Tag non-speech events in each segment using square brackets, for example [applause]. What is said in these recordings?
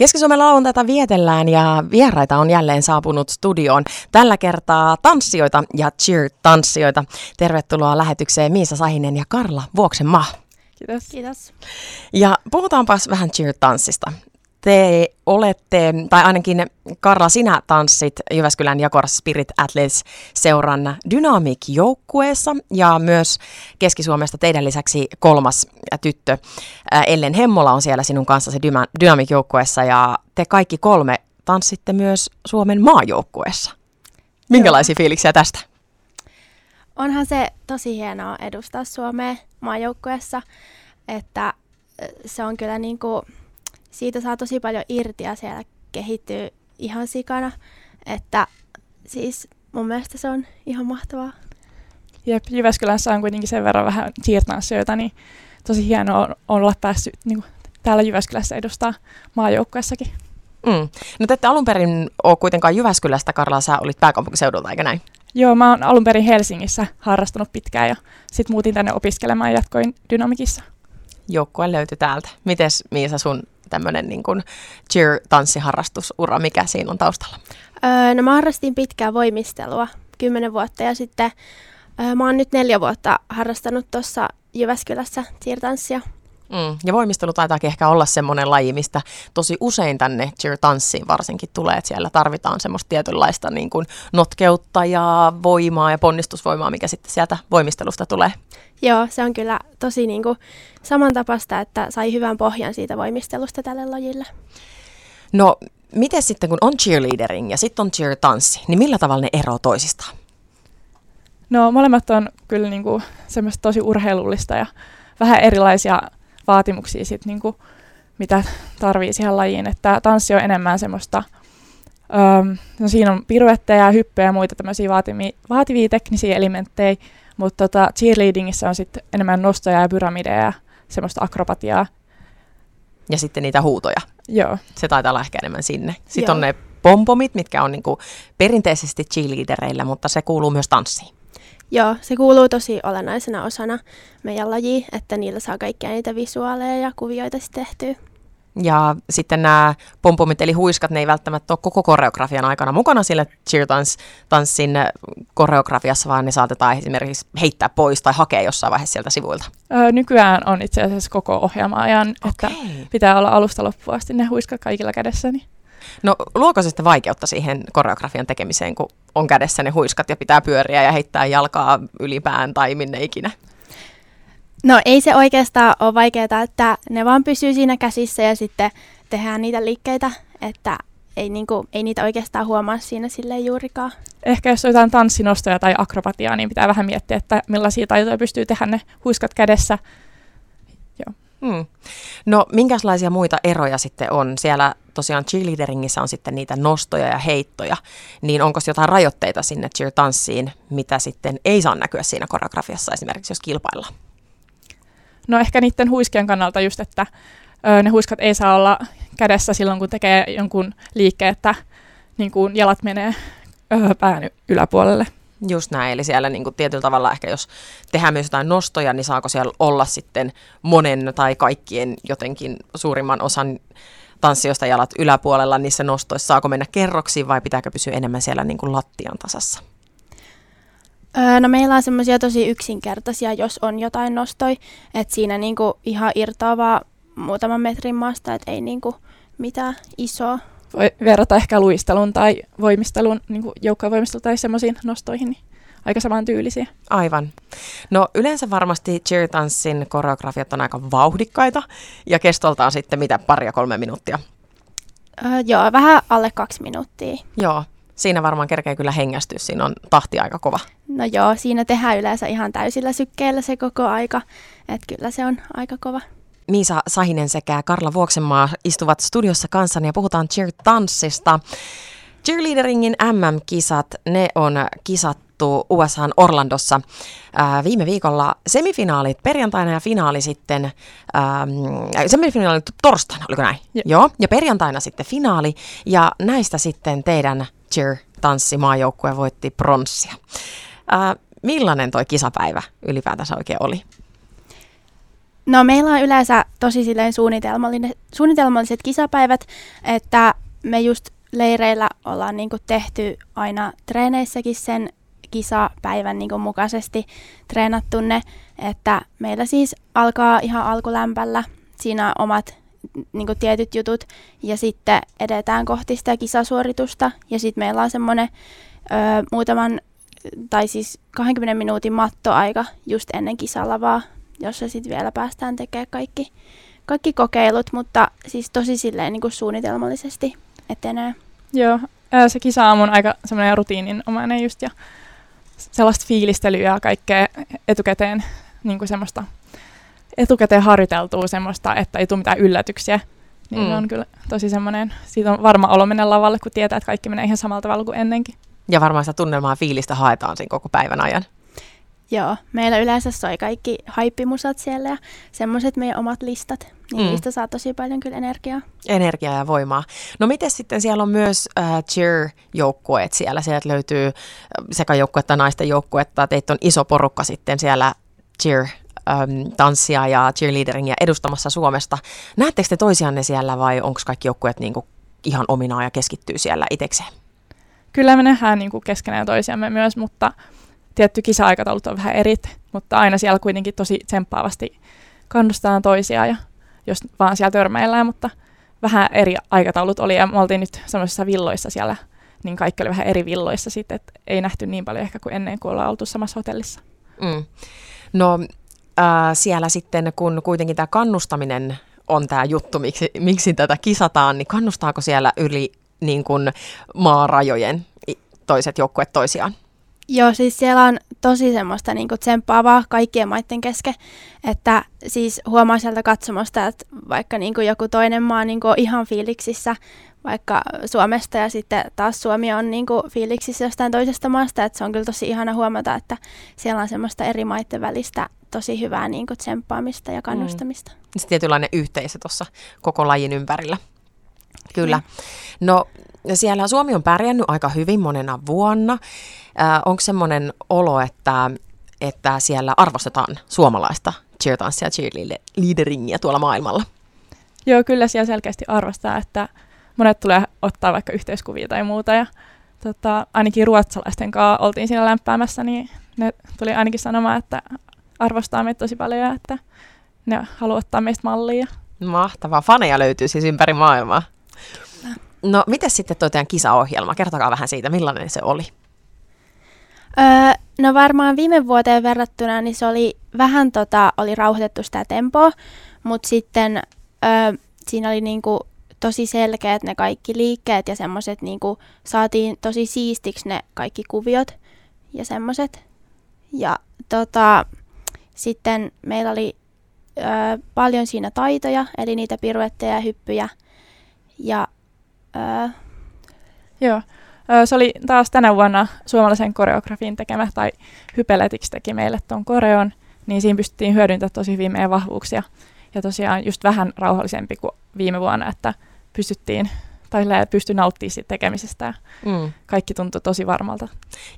Keski-Suomen lauantaita vietellään ja vieraita on jälleen saapunut studioon. Tällä kertaa tanssijoita ja cheer-tanssijoita. Tervetuloa lähetykseen Miisa Sahinen ja Karla Vuoksenmaa. Kiitos. Kiitos. Ja puhutaanpas vähän cheer-tanssista. Te olette, tai ainakin Karla, sinä tanssit Jyväskylän Jakor Spirit Athletes seuran Dynamic-joukkueessa ja myös Keski-Suomesta teidän lisäksi kolmas tyttö Ellen Hemmola on siellä sinun kanssasi Dynamic-joukkueessa ja te kaikki kolme tanssitte myös Suomen maajoukkueessa. Minkälaisia Joo. fiiliksiä tästä? Onhan se tosi hienoa edustaa Suomea maajoukkueessa, että se on kyllä niin kuin siitä saa tosi paljon irti ja siellä kehittyy ihan sikana. Että siis mun mielestä se on ihan mahtavaa. Jep, Jyväskylässä on kuitenkin sen verran vähän cheer niin tosi hienoa olla päässyt niin kuin, täällä Jyväskylässä edustaa maajoukkueessakin. Mm. No te ette alun perin ole kuitenkaan Jyväskylästä, Karla, sä olit pääkaupunkiseudulta, eikö näin? Joo, mä oon alun perin Helsingissä harrastanut pitkään ja sitten muutin tänne opiskelemaan ja jatkoin Dynamikissa. Joukkue löytyi täältä. Mites Miisa sun tämmöinen niin kuin cheer-tanssiharrastusura, mikä siinä on taustalla? Öö, no mä harrastin pitkää voimistelua, kymmenen vuotta ja sitten öö, mä oon nyt neljä vuotta harrastanut tuossa Jyväskylässä cheer-tanssia. Mm. Ja voimistelu taitaakin ehkä olla semmoinen laji, mistä tosi usein tänne cheer-tanssiin varsinkin tulee, että siellä tarvitaan semmoista tietynlaista niin kuin notkeutta ja voimaa ja ponnistusvoimaa, mikä sitten sieltä voimistelusta tulee. Joo, se on kyllä tosi niin kuin samantapaista, että sai hyvän pohjan siitä voimistelusta tälle lajille. No, miten sitten kun on cheerleadering ja sitten on cheer-tanssi, niin millä tavalla ne eroavat toisistaan? No molemmat on kyllä niin kuin semmoista tosi urheilullista ja vähän erilaisia vaatimuksia sit niin kuin, mitä tarvii siihen lajiin. Että tanssi on enemmän semmoista, öö, no siinä on piruetteja, hyppyjä ja muita tämmöisiä vaativia, vaativia teknisiä elementtejä, mutta tota, cheerleadingissä on sitten enemmän nostoja ja pyramideja ja semmoista akrobatiaa. Ja sitten niitä huutoja. Joo. Se taitaa olla ehkä enemmän sinne. Sitten Joo. on ne pompomit, mitkä on niinku perinteisesti cheerleadereillä, mutta se kuuluu myös tanssiin. Joo, se kuuluu tosi olennaisena osana meidän laji, että niillä saa kaikkia niitä visuaaleja ja kuvioita sitten tehtyä. Ja sitten nämä pompomit eli huiskat, ne ei välttämättä ole koko koreografian aikana mukana sillä cheer-tanssin koreografiassa, vaan ne saatetaan esimerkiksi heittää pois tai hakea jossain vaiheessa sieltä sivuilta. Öö, nykyään on itse asiassa koko ohjelma ajan, okay. että pitää olla alusta loppuun asti ne huiskat kaikilla kädessäni. No luoko se sitten vaikeutta siihen koreografian tekemiseen, kun on kädessä ne huiskat ja pitää pyöriä ja heittää jalkaa ylipään tai minne ikinä? No ei se oikeastaan ole vaikeaa, että ne vaan pysyy siinä käsissä ja sitten tehdään niitä liikkeitä, että ei, niinku, ei niitä oikeastaan huomaa siinä sille juurikaan. Ehkä jos on jotain tanssinostoja tai akrobatiaa, niin pitää vähän miettiä, että millaisia taitoja pystyy tehdä ne huiskat kädessä. Hmm. No minkälaisia muita eroja sitten on? Siellä tosiaan cheerleaderingissä on sitten niitä nostoja ja heittoja, niin onko jotain rajoitteita sinne cheer-tanssiin, mitä sitten ei saa näkyä siinä koreografiassa esimerkiksi, jos kilpaillaan? No ehkä niiden huiskien kannalta just, että ö, ne huiskat ei saa olla kädessä silloin, kun tekee jonkun liikkeen, että niin kuin jalat menee ö, pään yläpuolelle. Just näin, eli siellä niin kuin tietyllä tavalla ehkä jos tehdään myös jotain nostoja, niin saako siellä olla sitten monen tai kaikkien jotenkin suurimman osan tanssijoista jalat yläpuolella niissä nostoissa, saako mennä kerroksiin vai pitääkö pysyä enemmän siellä niin kuin lattian tasassa? Öö, no meillä on semmoisia tosi yksinkertaisia, jos on jotain nostoi, että siinä niinku ihan irtoavaa muutaman metrin maasta, että ei niinku mitään isoa. Voi verrata ehkä luistelun tai voimistelun, niin joukkovoimistelun tai semmoisiin nostoihin, niin aika samantyylisiä. Aivan. No yleensä varmasti cheer-tanssin koreografiat on aika vauhdikkaita ja kestoltaan sitten mitä paria kolme minuuttia? Öö, joo, vähän alle kaksi minuuttia. Joo, siinä varmaan kerkee kyllä hengästyä, siinä on tahti aika kova. No joo, siinä tehdään yleensä ihan täysillä sykkeellä se koko aika, että kyllä se on aika kova. Miisa Sahinen sekä Karla Vuoksenmaa istuvat studiossa kanssani ja puhutaan cheer-tanssista. Cheerleaderingin MM-kisat, ne on kisattu USAn Orlandossa ää, viime viikolla semifinaalit perjantaina ja finaali sitten, ää, semifinaali torstaina, oliko näin? Ja. Joo, ja perjantaina sitten finaali ja näistä sitten teidän cheer-tanssimaajoukkue voitti pronssia. Ää, millainen toi kisapäivä ylipäätänsä oikein oli? No meillä on yleensä tosi silleen suunnitelmalliset kisapäivät, että me just leireillä ollaan niinku tehty aina treeneissäkin sen kisapäivän niinku mukaisesti treenattu ne, että meillä siis alkaa ihan alkulämpällä siinä omat niinku tietyt jutut ja sitten edetään kohti sitä kisasuoritusta ja sitten meillä on semmoinen muutaman tai siis 20 minuutin mattoaika just ennen kisalavaa, jossa sitten vielä päästään tekemään kaikki, kaikki kokeilut, mutta siis tosi silleen niin kuin suunnitelmallisesti etenee. Joo, se kisa on mun aika semmoinen rutiininomainen just ja sellaista fiilistelyä ja kaikkea etukäteen niin kuin semmoista etukäteen harjoiteltua semmoista, että ei tule mitään yllätyksiä. Niin mm. on kyllä tosi semmoinen, siitä on varma olo mennä lavalle, kun tietää, että kaikki menee ihan samalla tavalla kuin ennenkin. Ja varmaan sitä tunnelmaa fiilistä haetaan siinä koko päivän ajan. Joo, meillä yleensä soi kaikki haippimusat siellä ja semmoiset meidän omat listat. Niin mm. niistä saa tosi paljon kyllä energiaa. Energiaa ja voimaa. No miten sitten siellä on myös äh, cheer-joukkueet siellä? Sieltä löytyy äh, sekä joukkuetta naisten joukkuetta. Teitä on iso porukka sitten siellä cheer ähm, tanssia ja cheerleaderingia edustamassa Suomesta. Näettekö te toisianne siellä vai onko kaikki joukkueet niinku ihan ominaan ja keskittyy siellä itsekseen? Kyllä me nähdään niinku keskenään toisiamme myös, mutta tietty kisa-aikataulut on vähän erit, mutta aina siellä kuitenkin tosi tsemppaavasti kannustaa toisiaan ja jos vaan siellä törmäillään, mutta vähän eri aikataulut oli ja me oltiin nyt semmoisissa villoissa siellä, niin kaikki oli vähän eri villoissa sitten, että ei nähty niin paljon ehkä kuin ennen kuin ollaan oltu samassa hotellissa. Mm. No äh, siellä sitten, kun kuitenkin tämä kannustaminen on tämä juttu, miksi, miksi tätä kisataan, niin kannustaako siellä yli niin kuin maarajojen toiset joukkueet toisiaan? Joo, siis siellä on tosi semmoista niin kuin tsemppaavaa kaikkien maiden kesken, että siis huomaa sieltä katsomosta, että vaikka niin kuin joku toinen maa niin kuin on ihan fiiliksissä vaikka Suomesta ja sitten taas Suomi on niin kuin fiiliksissä jostain toisesta maasta, että se on kyllä tosi ihana huomata, että siellä on semmoista eri maiden välistä tosi hyvää niin kuin tsemppaamista ja kannustamista. Mm. Se tietynlainen yhteisö tuossa koko lajin ympärillä. Kyllä. Mm. No siellä Suomi on pärjännyt aika hyvin monena vuonna. Äh, onko semmoinen olo, että, että siellä arvostetaan suomalaista cheertanssia ja cheerleaderingia tuolla maailmalla? Joo, kyllä siellä selkeästi arvostaa, että monet tulee ottaa vaikka yhteiskuvia tai muuta. Ja tota, ainakin ruotsalaisten kanssa oltiin siinä lämpäämässä, niin ne tuli ainakin sanomaan, että arvostaa meitä tosi paljon ja että ne haluaa ottaa meistä mallia. Mahtavaa. Faneja löytyy siis ympäri maailmaa. No, miten sitten tuo teidän kisaohjelma? Kertokaa vähän siitä, millainen se oli? Öö, no varmaan viime vuoteen verrattuna niin se oli vähän tota, oli rauhoitettu sitä tempoa, mutta sitten öö, siinä oli niinku tosi selkeät ne kaikki liikkeet ja semmoiset niinku, saatiin tosi siistiksi ne kaikki kuviot ja semmoiset. Ja tota, sitten meillä oli öö, paljon siinä taitoja, eli niitä piruetteja ja hyppyjä. Ja Öö. Joo. Se oli taas tänä vuonna suomalaisen koreografin tekemä, tai Hypeletiksi teki meille tuon koreon, niin siinä pystyttiin hyödyntämään tosi hyvin meidän vahvuuksia. Ja tosiaan just vähän rauhallisempi kuin viime vuonna, että pystyttiin tai pystyi nauttimaan siitä tekemisestä ja mm. kaikki tuntui tosi varmalta.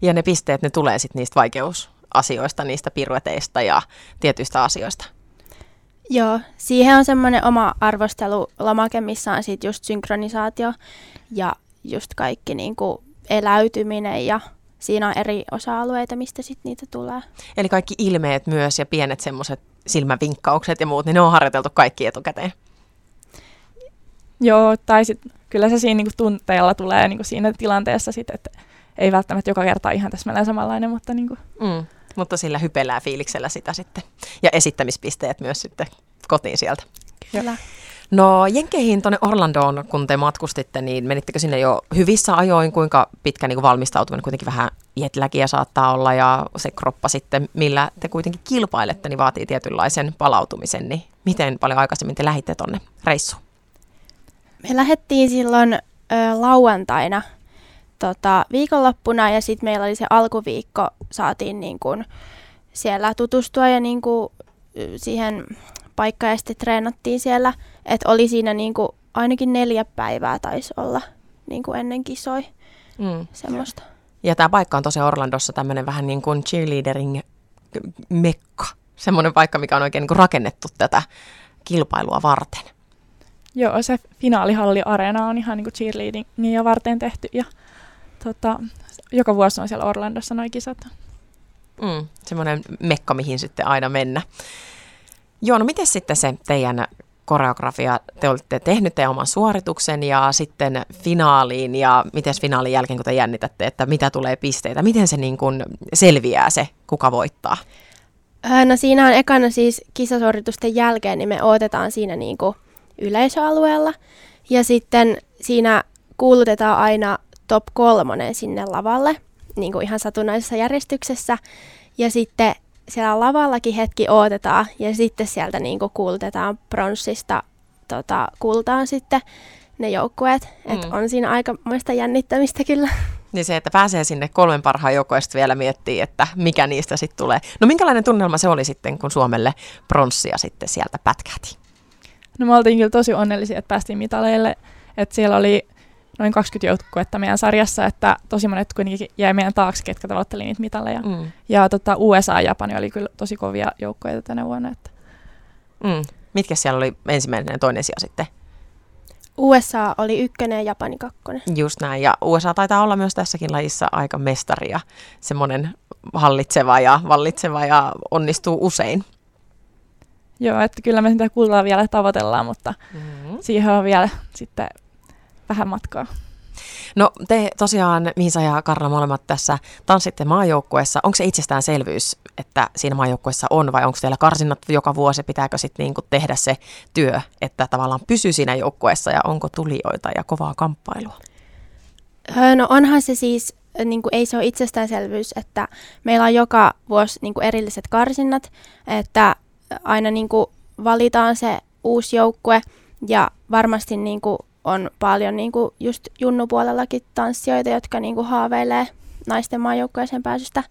Ja ne pisteet, ne tulee sitten niistä vaikeusasioista, niistä pirueteista ja tietyistä asioista. Joo, siihen on semmoinen oma arvostelulomake, missä on sitten just synkronisaatio ja just kaikki niin kuin eläytyminen ja siinä on eri osa-alueita, mistä sitten niitä tulee. Eli kaikki ilmeet myös ja pienet semmoiset silmävinkkaukset ja muut, niin ne on harjoiteltu kaikki etukäteen. Joo, tai sitten kyllä se siinä niinku tunteella tulee niinku siinä tilanteessa sitten, että ei välttämättä joka kerta ihan täsmälleen samanlainen, mutta niinku. Mm. Mutta sillä hypelää fiiliksellä sitä sitten. Ja esittämispisteet myös sitten kotiin sieltä. Kyllä. No Jenkeihin tuonne Orlandoon, kun te matkustitte, niin menittekö sinne jo hyvissä ajoin? Kuinka pitkä niin kuin valmistautuminen kuitenkin vähän jetläkiä saattaa olla ja se kroppa sitten, millä te kuitenkin kilpailette, niin vaatii tietynlaisen palautumisen. Niin miten paljon aikaisemmin te lähditte tuonne reissuun? Me lähdettiin silloin ö, lauantaina tota, viikonloppuna ja sitten meillä oli se alkuviikko, saatiin niin kun siellä tutustua ja niin kun, siihen paikkaan ja sitten treenattiin siellä. Että oli siinä niin kun, ainakin neljä päivää taisi olla niin kuin ennen kisoi. Mm. Semmoista. Ja tämä paikka on tosiaan Orlandossa tämmöinen vähän niin kuin cheerleadering mekka. semmoinen paikka, mikä on oikein niin kuin rakennettu tätä kilpailua varten. Joo, se finaalihalli Areena on ihan niin kuin cheerleadingia varten tehty ja tota, joka vuosi on siellä Orlandossa noin kisat. Mm, semmoinen mekka, mihin sitten aina mennä. Joo, no miten sitten se teidän koreografia, te olette tehnyt teidän oman suorituksen ja sitten finaaliin ja miten finaalin jälkeen, kun te jännitätte, että mitä tulee pisteitä, miten se niin kuin selviää se, kuka voittaa? No siinä on ekana siis kisasuoritusten jälkeen, niin me odotetaan siinä niin kuin yleisöalueella. Ja sitten siinä kuulutetaan aina top kolmonen sinne lavalle, niin kuin ihan satunnaisessa järjestyksessä. Ja sitten siellä lavallakin hetki odotetaan ja sitten sieltä niin kuin kuulutetaan pronssista tota, kultaan sitten ne joukkueet. Mm. Että on siinä aika muista jännittämistä kyllä. Niin se, että pääsee sinne kolmen parhaan joukkoon vielä miettii, että mikä niistä sitten tulee. No minkälainen tunnelma se oli sitten, kun Suomelle pronssia sitten sieltä pätkähti? No me oltiin kyllä tosi onnellisia, että päästiin mitaleille. Että siellä oli noin 20 joukkuetta meidän sarjassa, että tosi monet kuitenkin jäi meidän taakse, ketkä tavoitteli niitä mitaleja. Mm. Ja tota, USA ja Japani oli kyllä tosi kovia joukkoja tänä vuonna. Että. Mm. Mitkä siellä oli ensimmäinen ja toinen sija sitten? USA oli ykkönen ja Japani kakkonen. Just näin, ja USA taitaa olla myös tässäkin lajissa aika mestari ja semmoinen hallitseva ja vallitseva ja onnistuu usein. Joo, että kyllä me sitä kultaa vielä tavoitellaan, mutta mm-hmm. siihen on vielä sitten vähän matkaa. No te tosiaan, Miisa ja Karla, molemmat tässä tanssitte maajoukkueessa. Onko se itsestäänselvyys, että siinä maajoukkueessa on vai onko teillä karsinnat joka vuosi? Pitääkö sitten niinku tehdä se työ, että tavallaan pysyy siinä joukkueessa ja onko tulijoita ja kovaa kamppailua? No onhan se siis, niin kuin ei se ole itsestäänselvyys, että meillä on joka vuosi niin kuin erilliset karsinnat, että aina niin kuin valitaan se uusi joukkue ja varmasti niin kuin on paljon niin kuin just junnupuolellakin tanssijoita, jotka niin kuin haaveilee naisten maajoukkueeseen pääsystä.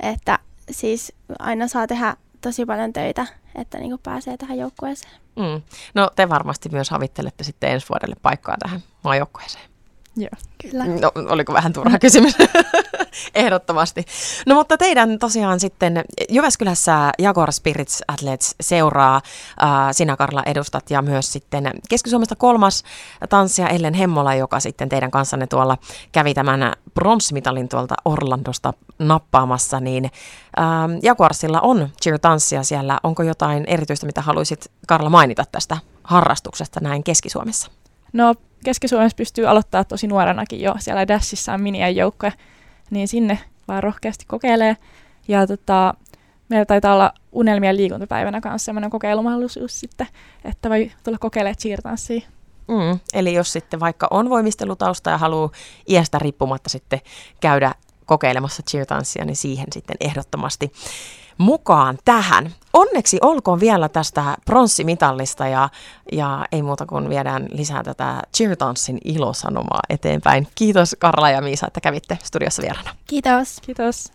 Että siis aina saa tehdä tosi paljon töitä, että niin kuin pääsee tähän joukkueeseen. Mm. No te varmasti myös havittelette sitten ensi vuodelle paikkaa tähän maajoukkueeseen. Joo. Kyllä. No, oliko vähän turha kysymys? [laughs] Ehdottomasti. No mutta teidän tosiaan sitten Jyväskylässä Jaguar Spirits Athletes seuraa. Äh, sinä Karla edustat ja myös sitten Keski-Suomesta kolmas tanssija Ellen Hemmola, joka sitten teidän kanssanne tuolla kävi tämän pronssimitalin tuolta Orlandosta nappaamassa. Niin äh, Jaguarsilla on cheer-tanssia siellä. Onko jotain erityistä, mitä haluaisit Karla mainita tästä harrastuksesta näin Keski-Suomessa? No Keski-Suomessa pystyy aloittaa tosi nuorenakin jo. Siellä Dashissa on minien joukkoja, niin sinne vaan rohkeasti kokeilee. Ja tota, meillä taitaa olla unelmien liikuntapäivänä kanssa semmoinen kokeilumahdollisuus sitten, että voi tulla kokeilemaan cheer Mm, eli jos sitten vaikka on voimistelutausta ja haluaa iästä riippumatta sitten käydä kokeilemassa cheer niin siihen sitten ehdottomasti mukaan tähän. Onneksi olkoon vielä tästä pronssimitallista ja, ja ei muuta kuin viedään lisää tätä cheertanssin ilosanomaa eteenpäin. Kiitos Karla ja Miisa, että kävitte studiossa vieraana. Kiitos. Kiitos.